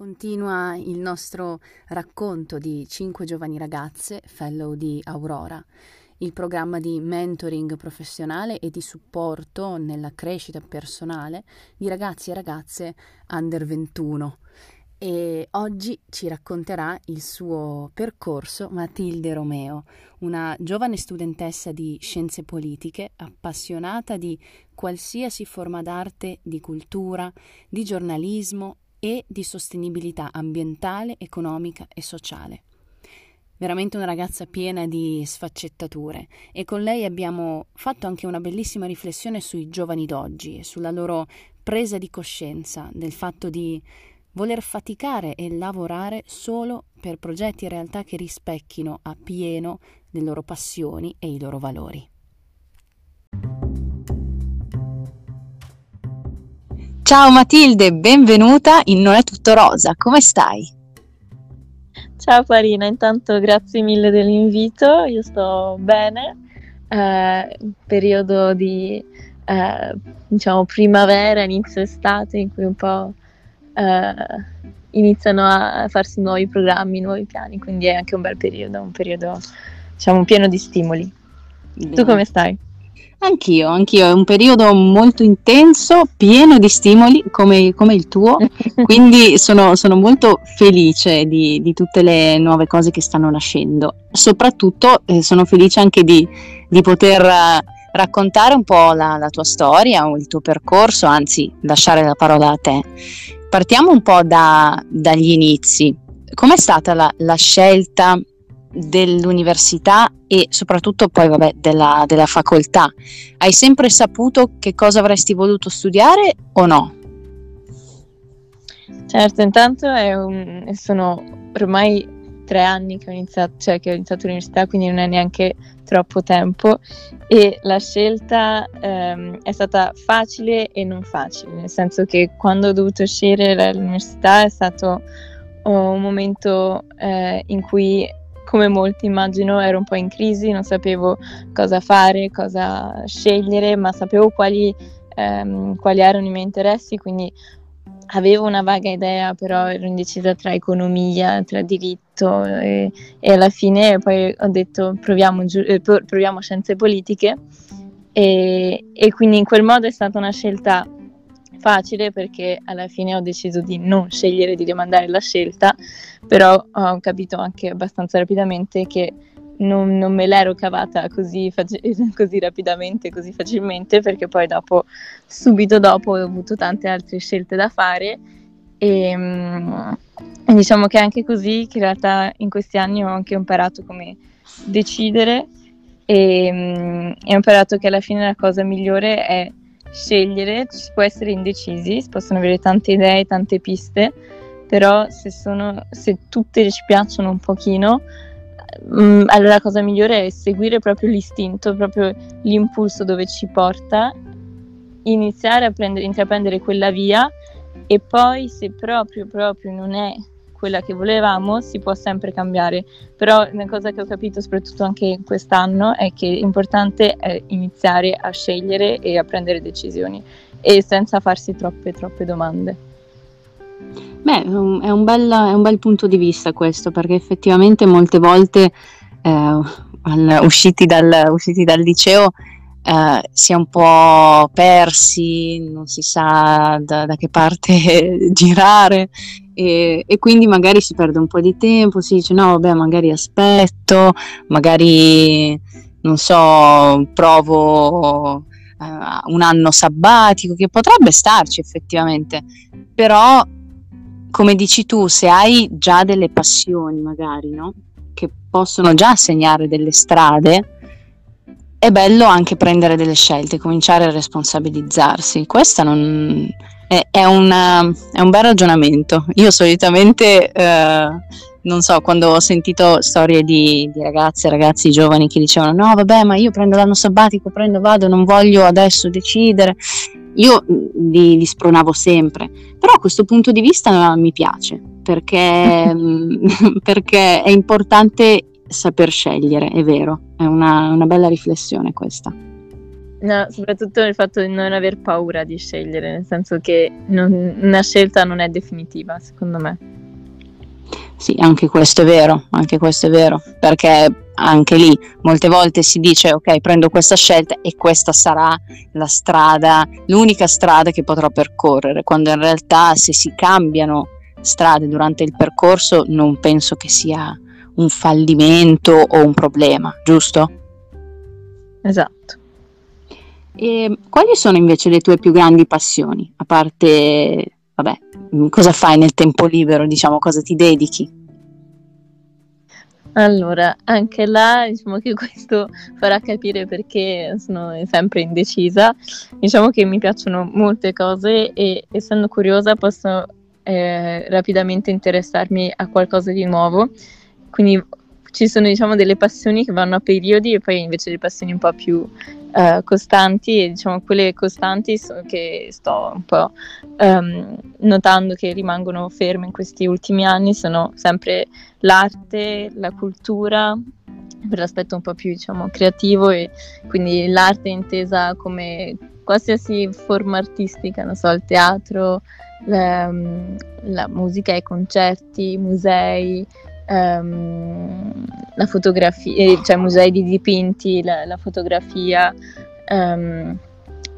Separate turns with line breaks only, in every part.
Continua il nostro racconto di cinque giovani ragazze, fellow di Aurora, il programma di mentoring professionale e di supporto nella crescita personale di ragazzi e ragazze under 21. E oggi ci racconterà il suo percorso Matilde Romeo, una giovane studentessa di scienze politiche, appassionata di qualsiasi forma d'arte, di cultura, di giornalismo e di sostenibilità ambientale, economica e sociale. Veramente una ragazza piena di sfaccettature e con lei abbiamo fatto anche una bellissima riflessione sui giovani d'oggi e sulla loro presa di coscienza del fatto di voler faticare e lavorare solo per progetti e realtà che rispecchino a pieno le loro passioni e i loro valori. Ciao Matilde, benvenuta in Non è tutto rosa, come stai?
Ciao Farina, intanto grazie mille dell'invito, io sto bene, eh, periodo di eh, diciamo primavera, inizio estate in cui un po' eh, iniziano a farsi nuovi programmi, nuovi piani, quindi è anche un bel periodo, un periodo diciamo pieno di stimoli. Bene. Tu come stai?
Anch'io, anch'io, è un periodo molto intenso, pieno di stimoli come, come il tuo, quindi sono, sono molto felice di, di, tutte le nuove cose che stanno nascendo. Soprattutto eh, sono felice anche di, di poter uh, raccontare un po' la, la, tua storia, il tuo percorso, anzi lasciare la parola a te. Partiamo un po' da, dagli inizi. Com'è stata la, la scelta dell'università e soprattutto poi vabbè, della, della facoltà. Hai sempre saputo che cosa avresti voluto studiare o no?
Certo, intanto un, sono ormai tre anni che ho, iniziato, cioè che ho iniziato l'università, quindi non è neanche troppo tempo e la scelta ehm, è stata facile e non facile, nel senso che quando ho dovuto scegliere l'università è stato un momento eh, in cui come molti immagino ero un po' in crisi, non sapevo cosa fare, cosa scegliere, ma sapevo quali, ehm, quali erano i miei interessi, quindi avevo una vaga idea, però ero indecisa tra economia, tra diritto e, e alla fine poi ho detto proviamo, eh, proviamo scienze politiche. E, e, quindi in quel modo è stata una scelta facile perché alla fine ho deciso di non scegliere di rimandare la scelta, però ho capito anche abbastanza rapidamente che non, non me l'ero cavata così, faci- così, rapidamente, così facilmente, perché poi dopo, subito dopo, ho avuto tante altre scelte da fare. E, um, diciamo che è anche così che in realtà in questi anni ho anche imparato come decidere. E, um, ho imparato che alla fine la cosa migliore è scegliere, si può essere indecisi, si possono avere tante idee, tante piste, però se, sono, se tutte ci piacciono un pochino, mh, mm, allora la cosa migliore è seguire proprio l'istinto, proprio l'impulso dove ci porta, iniziare a prendere, intraprendere quella via e poi se proprio, proprio non è quella che volevamo, si può sempre cambiare. Però una cosa che ho capito, soprattutto anche quest'anno, è che l'importante è iniziare a scegliere e a prendere decisioni e senza farsi troppe, troppe domande.
Beh, è un, bel, è un bel punto di vista questo, perché effettivamente molte volte eh, usciti, dal, usciti dal liceo Uh, si è un po' persi, non si sa da, da che parte girare e, e, quindi magari si perde un po' di tempo, si dice no vabbè magari aspetto, magari non so, provo uh, un anno sabbatico che potrebbe starci effettivamente, però come dici tu, se hai già delle passioni magari, no? Che possono già segnare delle strade, è bello anche prendere delle scelte, cominciare a responsabilizzarsi. Questa non, è, è, una, è, un bel ragionamento. Io solitamente, eh, non so, quando ho sentito storie di, di ragazze e ragazzi giovani che dicevano no, vabbè, ma io prendo l'anno sabbatico, prendo, vado, non voglio adesso decidere. Io mm, li, li spronavo sempre, però questo punto di vista mi piace perché, mm, perché è importante saper scegliere, è vero, è una, una bella riflessione questa.
No, soprattutto il fatto di non aver paura di scegliere, nel senso che non, una scelta non è definitiva, secondo me.
Sì, anche questo è vero, anche questo è vero, perché anche lì molte volte si dice ok, prendo questa scelta e questa sarà la strada, l'unica strada che potrò percorrere, quando in realtà se si cambiano strade durante il percorso non penso che sia un fallimento o un problema, giusto?
Esatto.
E quali sono invece le tue più grandi passioni? A parte, vabbè, cosa fai nel tempo libero, diciamo, cosa ti dedichi?
Allora, anche là diciamo che questo farà capire perché sono sempre indecisa. Diciamo che mi piacciono molte cose e essendo curiosa posso eh, rapidamente interessarmi a qualcosa di nuovo. Quindi ci sono diciamo delle passioni che vanno a periodi e poi invece le passioni un po' più uh, costanti e diciamo quelle costanti so che sto un po' um, notando che rimangono ferme in questi ultimi anni sono sempre l'arte, la cultura per l'aspetto un po' più diciamo creativo e quindi l'arte intesa come qualsiasi forma artistica, non so, il teatro, la, la musica, i concerti, i musei, um, la fotografia, eh, cioè musei di dipinti, la, la fotografia, um,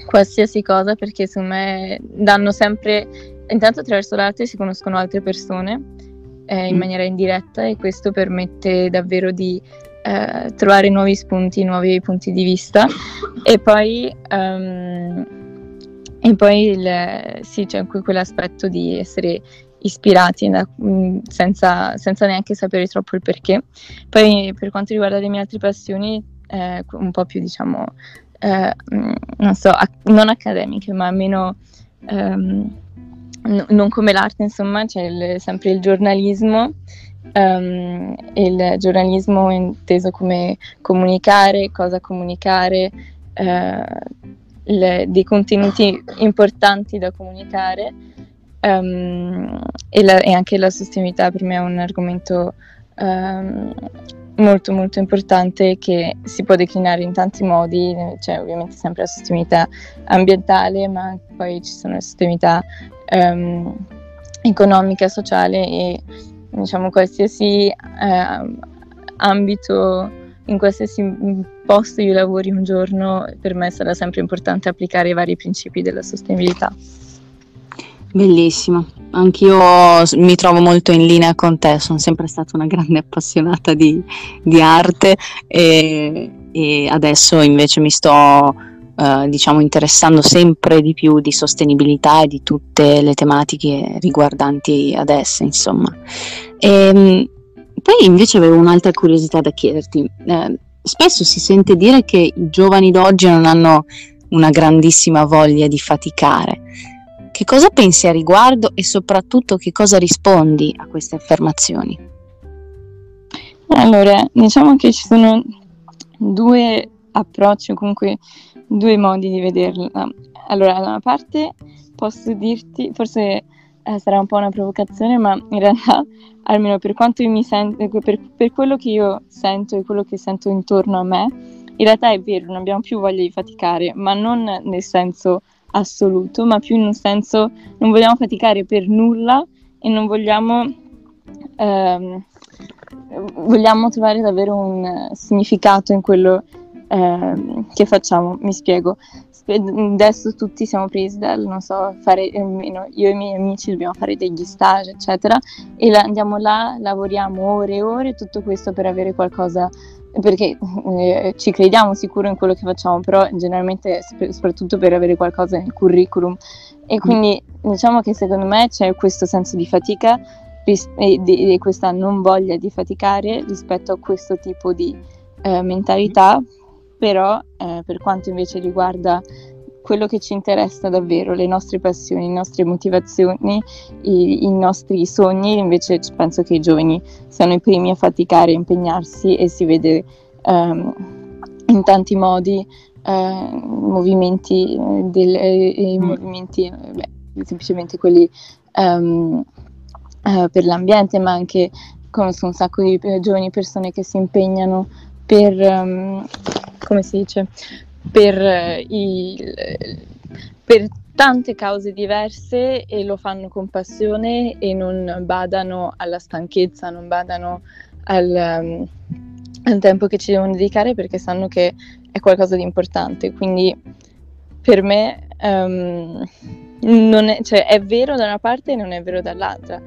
qualsiasi cosa perché secondo me danno sempre, intanto attraverso l'arte si conoscono altre persone eh, in mm. maniera indiretta e questo permette davvero di eh, trovare nuovi spunti, nuovi punti di vista e poi... Um, e poi il, sì, c'è anche quell'aspetto di essere ispirati da, mm, senza, senza, neanche sapere troppo il perché. Poi per quanto riguarda le mie altre passioni, eh, un po' più diciamo, eh, mm, non so, ac- non accademiche, ma meno... Um, n- non come l'arte, insomma, c'è il, sempre il giornalismo, um, il giornalismo inteso come comunicare, cosa comunicare, uh, le, dei contenuti importanti da comunicare Um, e, la, e, anche la sostenibilità per me è un argomento um, molto molto importante che si può declinare in tanti modi, c'è ovviamente sempre la sostenibilità ambientale, ma poi ci sono la sostenibilità um, economica, sociale e diciamo qualsiasi uh, ambito, in qualsiasi posto io lavori un giorno, per me sarà sempre importante applicare i vari principi della sostenibilità.
Bellissimo, anch'io mi trovo molto in linea con te, sono sempre stata una grande appassionata di, di arte e, e, adesso invece mi sto eh, diciamo interessando sempre di più di sostenibilità e di tutte le tematiche riguardanti ad esse, insomma. E, ehm, poi invece avevo un'altra curiosità da chiederti. Eh, spesso si sente dire che i giovani d'oggi non hanno una grandissima voglia di faticare. Che cosa pensi a riguardo e soprattutto che cosa rispondi a queste affermazioni?
Allora, diciamo che ci sono due approcci, comunque due modi di vederla. Allora, da una parte posso dirti, forse eh, sarà un po' una provocazione, ma in realtà, almeno per quanto io mi sento, per, per quello che io sento e quello che sento intorno a me, in realtà è vero, non abbiamo più voglia di faticare, ma non nel senso assoluto, ma più in un senso non vogliamo faticare per nulla e non vogliamo, ehm, vogliamo trovare davvero un significato in quello ehm, che facciamo. Mi spiego. Adesso tutti siamo presi dal, non so, fare, io e i miei amici dobbiamo fare degli stage, eccetera, e la, andiamo là, lavoriamo ore e ore, tutto questo per avere qualcosa perché eh, ci crediamo sicuro in quello che facciamo, però generalmente soprattutto per avere qualcosa nel curriculum. E quindi diciamo che secondo me c'è questo senso di fatica e di, questa non voglia di faticare rispetto a questo tipo di eh, mentalità, però eh, per quanto invece riguarda quello che ci interessa davvero, le nostre passioni, le nostre motivazioni, i, i, nostri sogni, invece penso che i giovani siano i primi a faticare, a impegnarsi e si vede um, in tanti modi uh, movimenti, del, eh, mm. movimenti beh, semplicemente quelli um, uh, per l'ambiente, ma anche conosco un sacco di giovani persone che si impegnano per, um, come si dice, per, eh, il, per tante cause diverse e lo fanno con passione e non badano alla stanchezza, non badano al, um, al tempo che ci devono dedicare perché sanno che è qualcosa di importante. Quindi per me um, è, cioè, è, vero da una parte e non è vero dall'altra.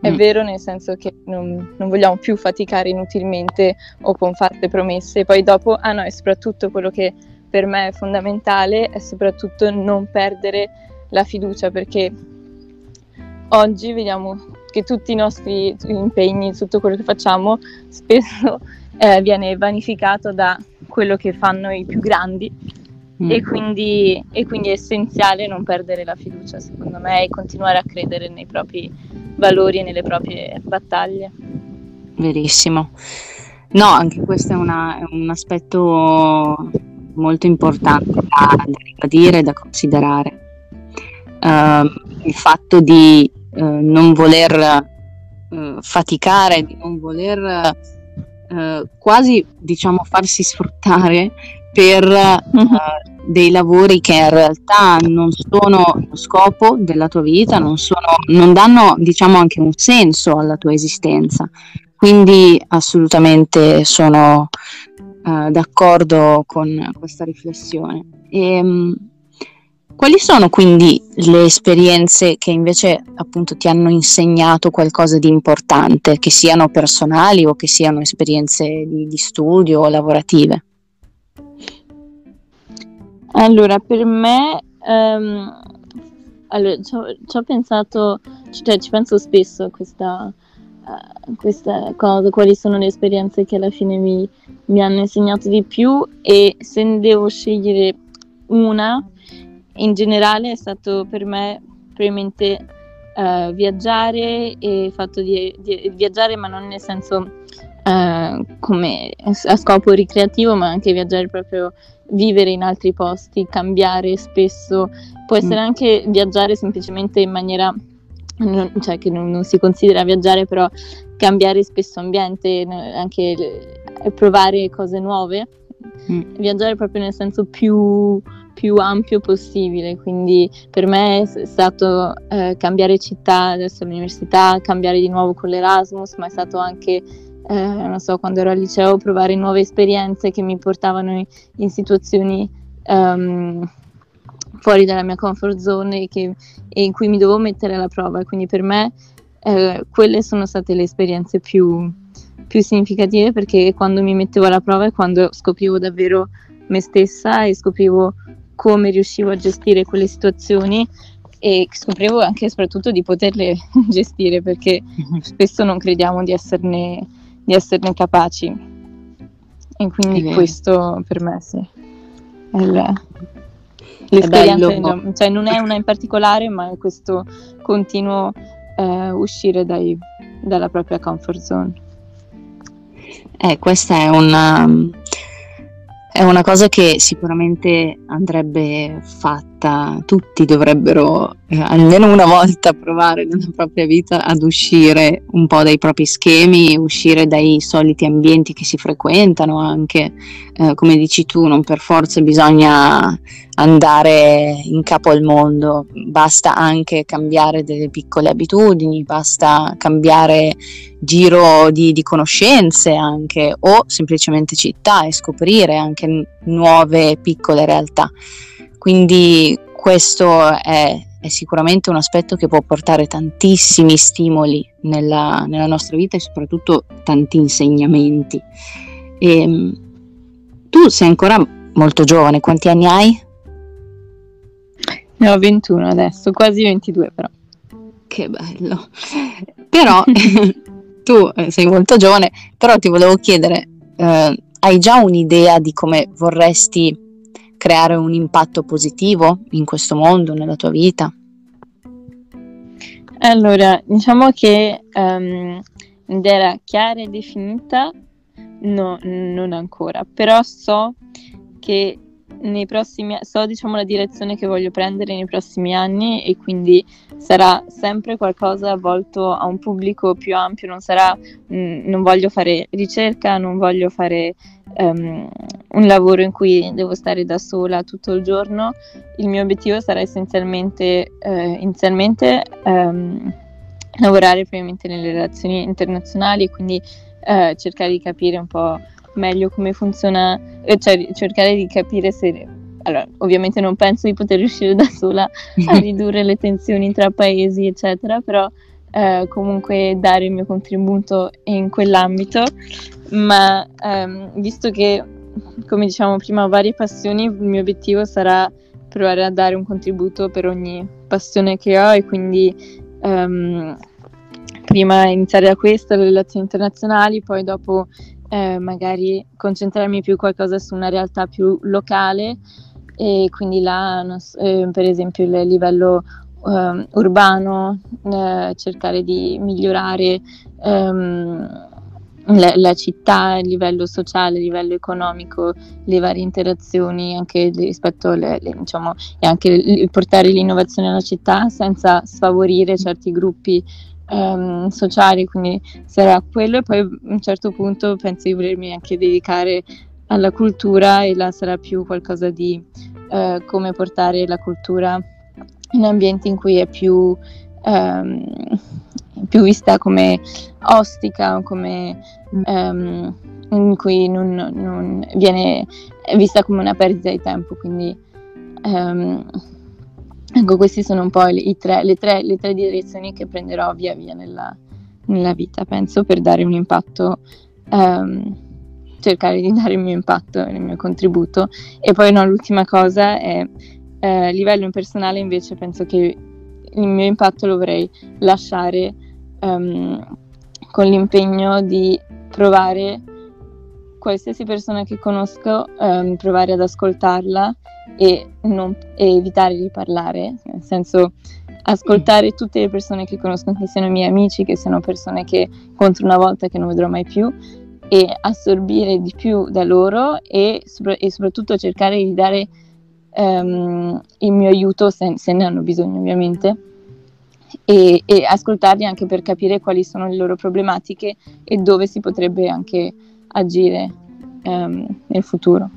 È mm. vero nel senso che non, non, vogliamo più faticare inutilmente o con fatte promesse, poi dopo, ah no, è soprattutto quello che per me è fondamentale, è soprattutto non perdere la fiducia perché oggi vediamo che tutti i nostri impegni, tutto quello che facciamo, spesso eh, viene vanificato da quello che fanno i più grandi mm. e, quindi, e, quindi, è essenziale non perdere la fiducia, secondo me, e continuare a credere nei propri valori e nelle proprie battaglie.
Verissimo. No, anche questo è, una, è un aspetto molto importante da, da ribadire e da considerare. Uh, il fatto di uh, non voler uh, faticare, di non voler quasi diciamo farsi sfruttare per uh, dei lavori che in realtà non sono lo scopo della tua vita, non, sono, non danno diciamo anche un senso alla tua esistenza. Quindi assolutamente sono uh, d'accordo con questa riflessione. E, um, quali sono quindi le esperienze che invece appunto ti hanno insegnato qualcosa di importante, che siano personali o che siano esperienze di, di studio o lavorative?
Allora, per me, um, allora, ci, ho, ci ho pensato, cioè ci penso spesso a questa, questa cosa, quali sono le esperienze che alla fine mi, mi hanno insegnato di più e se ne devo scegliere una, in generale è stato per me probabilmente uh, viaggiare e il fatto di, di, viaggiare ma non nel senso uh, come a scopo ricreativo ma anche viaggiare proprio vivere in altri posti, cambiare spesso, può essere mm. anche viaggiare semplicemente in maniera non, cioè che non, non, si considera viaggiare, però cambiare spesso ambiente, anche provare cose nuove, mm. viaggiare proprio nel senso più, più, ampio possibile. Quindi per me è stato eh, cambiare città, adesso all'università, cambiare di nuovo con l'Erasmus, ma è stato anche eh, non so, quando ero al liceo, provare nuove esperienze che mi portavano in, in situazioni um, fuori dalla mia comfort zone e, che, e, in cui mi dovevo mettere alla prova. Quindi per me eh, quelle sono state le esperienze più, più significative perché quando mi mettevo alla prova è quando scoprivo davvero me stessa e scoprivo come riuscivo a gestire quelle situazioni e scoprivo anche e soprattutto di poterle gestire perché spesso non crediamo di esserne di esserne capaci. E quindi questo per me sì. È il, l'esperienza, cioè non è una in particolare, ma è questo continuo eh, uscire dai, dalla propria comfort zone.
Eh, questa è una, è una cosa che sicuramente andrebbe fatta, tutti dovrebbero eh, almeno una volta provare nella propria vita ad uscire un po' dai propri schemi, uscire dai soliti ambienti che si frequentano anche, eh, come dici tu, non per forza bisogna andare in capo al mondo, basta anche cambiare delle piccole abitudini, basta cambiare giro di, di conoscenze anche o semplicemente città e scoprire anche nuove piccole realtà. Quindi questo è, è, sicuramente un aspetto che può portare tantissimi stimoli nella, nella nostra vita e soprattutto tanti insegnamenti. E, ehm, tu sei ancora molto giovane, quanti anni hai?
Ne ho 21 adesso, quasi 22 però.
Che bello. Però tu eh, sei molto giovane, però ti volevo chiedere, eh, hai già un'idea di come vorresti creare un impatto positivo in questo mondo, nella tua vita?
Allora, diciamo che um, un'idea chiara e definita no, non ancora, però so che nei prossimi so diciamo la direzione che voglio prendere nei prossimi anni e quindi sarà sempre qualcosa volto a un pubblico più ampio, non sarà mh, mm, non voglio fare ricerca, non voglio fare um, un lavoro in cui devo stare da sola tutto il giorno. Il mio obiettivo sarà essenzialmente, eh, inizialmente um, lavorare probabilmente nelle relazioni internazionali e quindi eh, cercare di capire un po' meglio come funziona, eh, cioè cercare di capire se... Allora, ovviamente non penso di poter riuscire da sola a ridurre le tensioni tra paesi, eccetera, però eh, comunque dare il mio contributo in quell'ambito, ma ehm, visto che, come diciamo prima, ho varie passioni, il mio obiettivo sarà provare a dare un contributo per ogni passione che ho e quindi ehm, prima iniziare da questo, le relazioni internazionali, poi dopo eh, magari concentrarmi più qualcosa su una realtà più locale e quindi là, eh, per esempio, il livello eh, urbano, cercare di migliorare ehm, la, la, città, il livello sociale, il livello economico, le varie interazioni anche rispetto alle, le, diciamo, e anche portare l'innovazione alla città senza sfavorire certi gruppi um, sociali, quindi sarà quello e poi a un certo punto penso di volermi anche dedicare alla cultura e là sarà più qualcosa di uh, come portare la cultura in ambienti in cui è più, um, più vista come ostica, come, um, in cui non, non viene vista come una perdita di tempo, quindi um, Ecco, queste sono un po' le, tre, le, tre, le tre, direzioni che prenderò via via nella, nella vita, penso, per dare un impatto, ehm, cercare di dare il mio impatto, il mio contributo. E poi no, l'ultima cosa è eh, a livello personale invece penso che il mio impatto lo vorrei lasciare ehm, con l'impegno di provare qualsiasi persona che conosco, ehm, provare ad ascoltarla e, non, e evitare di parlare, nel senso ascoltare tutte le persone che conosco, che siano miei amici, che siano persone che incontro una volta che non vedrò mai più, e assorbire di più da loro e, e soprattutto cercare di dare um, il mio aiuto se, se, ne hanno bisogno ovviamente e, e, ascoltarli anche per capire quali sono le loro problematiche e dove si potrebbe anche agire um, nel futuro.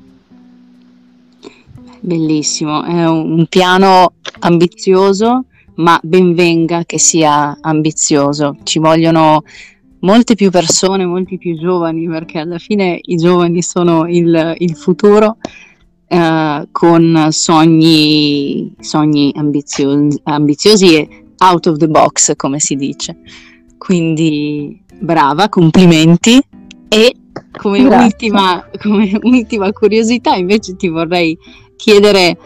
Bellissimo, è un piano ambizioso, ma ben venga che sia ambizioso. Ci vogliono molte più persone, molti più giovani, perché alla fine i giovani sono il, il futuro, eh, con sogni, sogni ambiziosi, ambiziosi e out of the box, come si dice. Quindi brava, complimenti. E come ultima, come ultima curiosità invece ti vorrei chiedere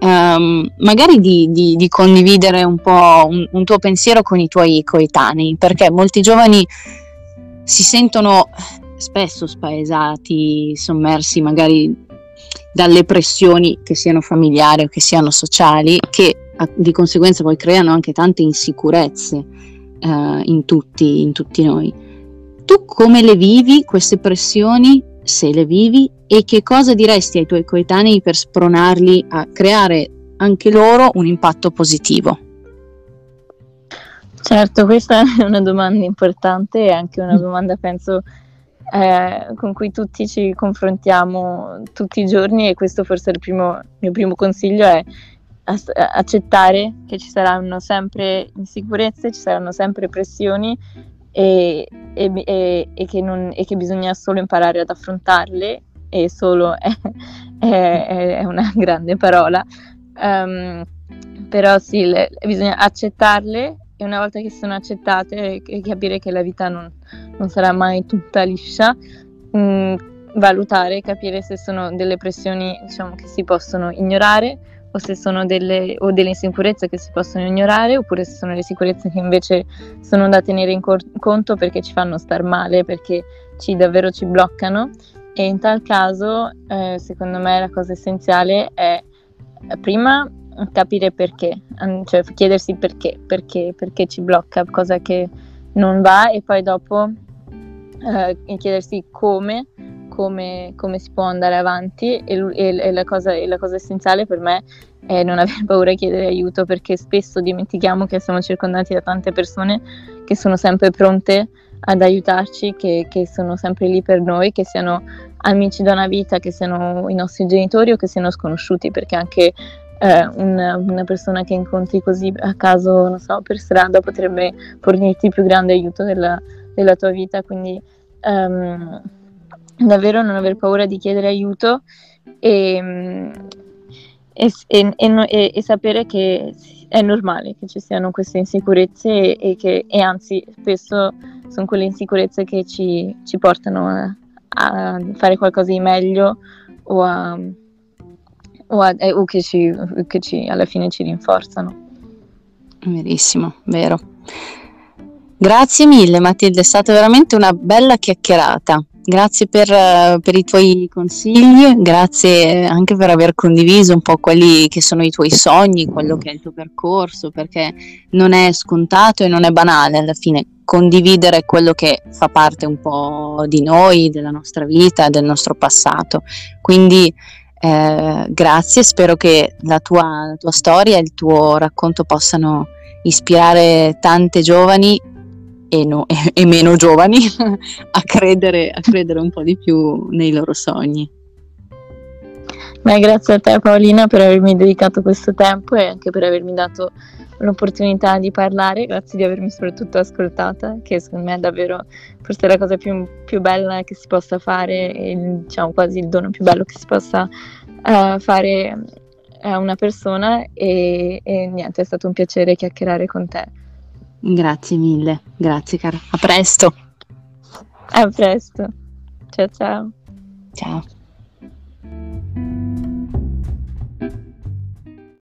um, magari di, di, di, condividere un po' un, un, tuo pensiero con i tuoi coetanei, perché molti giovani si sentono spesso spaesati, sommersi magari dalle pressioni che siano familiari o che siano sociali, che di conseguenza poi creano anche tante insicurezze uh, in, tutti, in tutti noi. Tu come le vivi queste pressioni se le vivi e che cosa diresti ai tuoi coetanei per spronarli a creare anche loro un impatto positivo?
Certo, questa è una domanda importante e anche una domanda, penso, eh, con cui tutti ci confrontiamo tutti i giorni e questo forse è il primo, mio primo consiglio è accettare che ci saranno sempre insicurezze, ci saranno sempre pressioni e, e, e, e, che non, che bisogna solo imparare ad affrontarle e solo è, è, è una grande parola, um, però sì, le, bisogna accettarle e una volta che sono accettate e capire che la vita non, non sarà mai tutta liscia, mh, mm, valutare, capire se sono delle pressioni diciamo, che si possono ignorare o se sono delle, delle insicurezze che si possono ignorare oppure se sono le sicurezze che invece sono da tenere in cor- conto perché ci fanno star male, perché ci, davvero ci bloccano. E in tal caso eh, secondo me la cosa essenziale è eh, prima capire perché, cioè chiedersi perché, perché, perché ci blocca, cosa che non va e poi dopo eh, chiedersi come come, come, si può andare avanti e, e, e, la cosa, e, la cosa, essenziale per me è non aver paura di chiedere aiuto perché spesso dimentichiamo che siamo circondati da tante persone che sono sempre pronte ad aiutarci, che, che sono sempre lì per noi, che siano amici da una vita, che siano i nostri genitori o che siano sconosciuti, perché anche eh, una, una, persona che incontri così a caso, non so, per strada potrebbe fornirti il più grande aiuto della, della tua vita, quindi um, davvero non aver paura di chiedere aiuto e, e, e, e, sapere che è normale che ci siano queste insicurezze e, che, anzi spesso sono quelle insicurezze che ci, ci portano a, a, fare qualcosa di meglio o, a, o, o che, ci, che ci, alla fine ci rinforzano.
Verissimo, vero. Grazie mille Matilde, è stata veramente una bella chiacchierata. Grazie per, per, i tuoi consigli, grazie anche per aver condiviso un po' quelli che sono i tuoi sogni, quello che è il tuo percorso, perché non è scontato e non è banale alla fine condividere quello che fa parte un po' di noi, della nostra vita, del nostro passato. Quindi eh, grazie, spero che la tua, la tua storia e il tuo racconto possano ispirare tante giovani e, no, e, e meno giovani a credere, a credere un po' di più nei loro sogni.
Beh, grazie a te Paolina per avermi dedicato questo tempo e anche per avermi dato l'opportunità di parlare, grazie di avermi soprattutto ascoltata, che secondo me è davvero forse la cosa più, più bella che si possa fare e diciamo quasi il dono più bello che si possa uh, fare a una persona e, e niente, è stato un piacere chiacchierare con te.
Grazie mille, grazie cara. A presto.
A presto. Ciao ciao.
Ciao.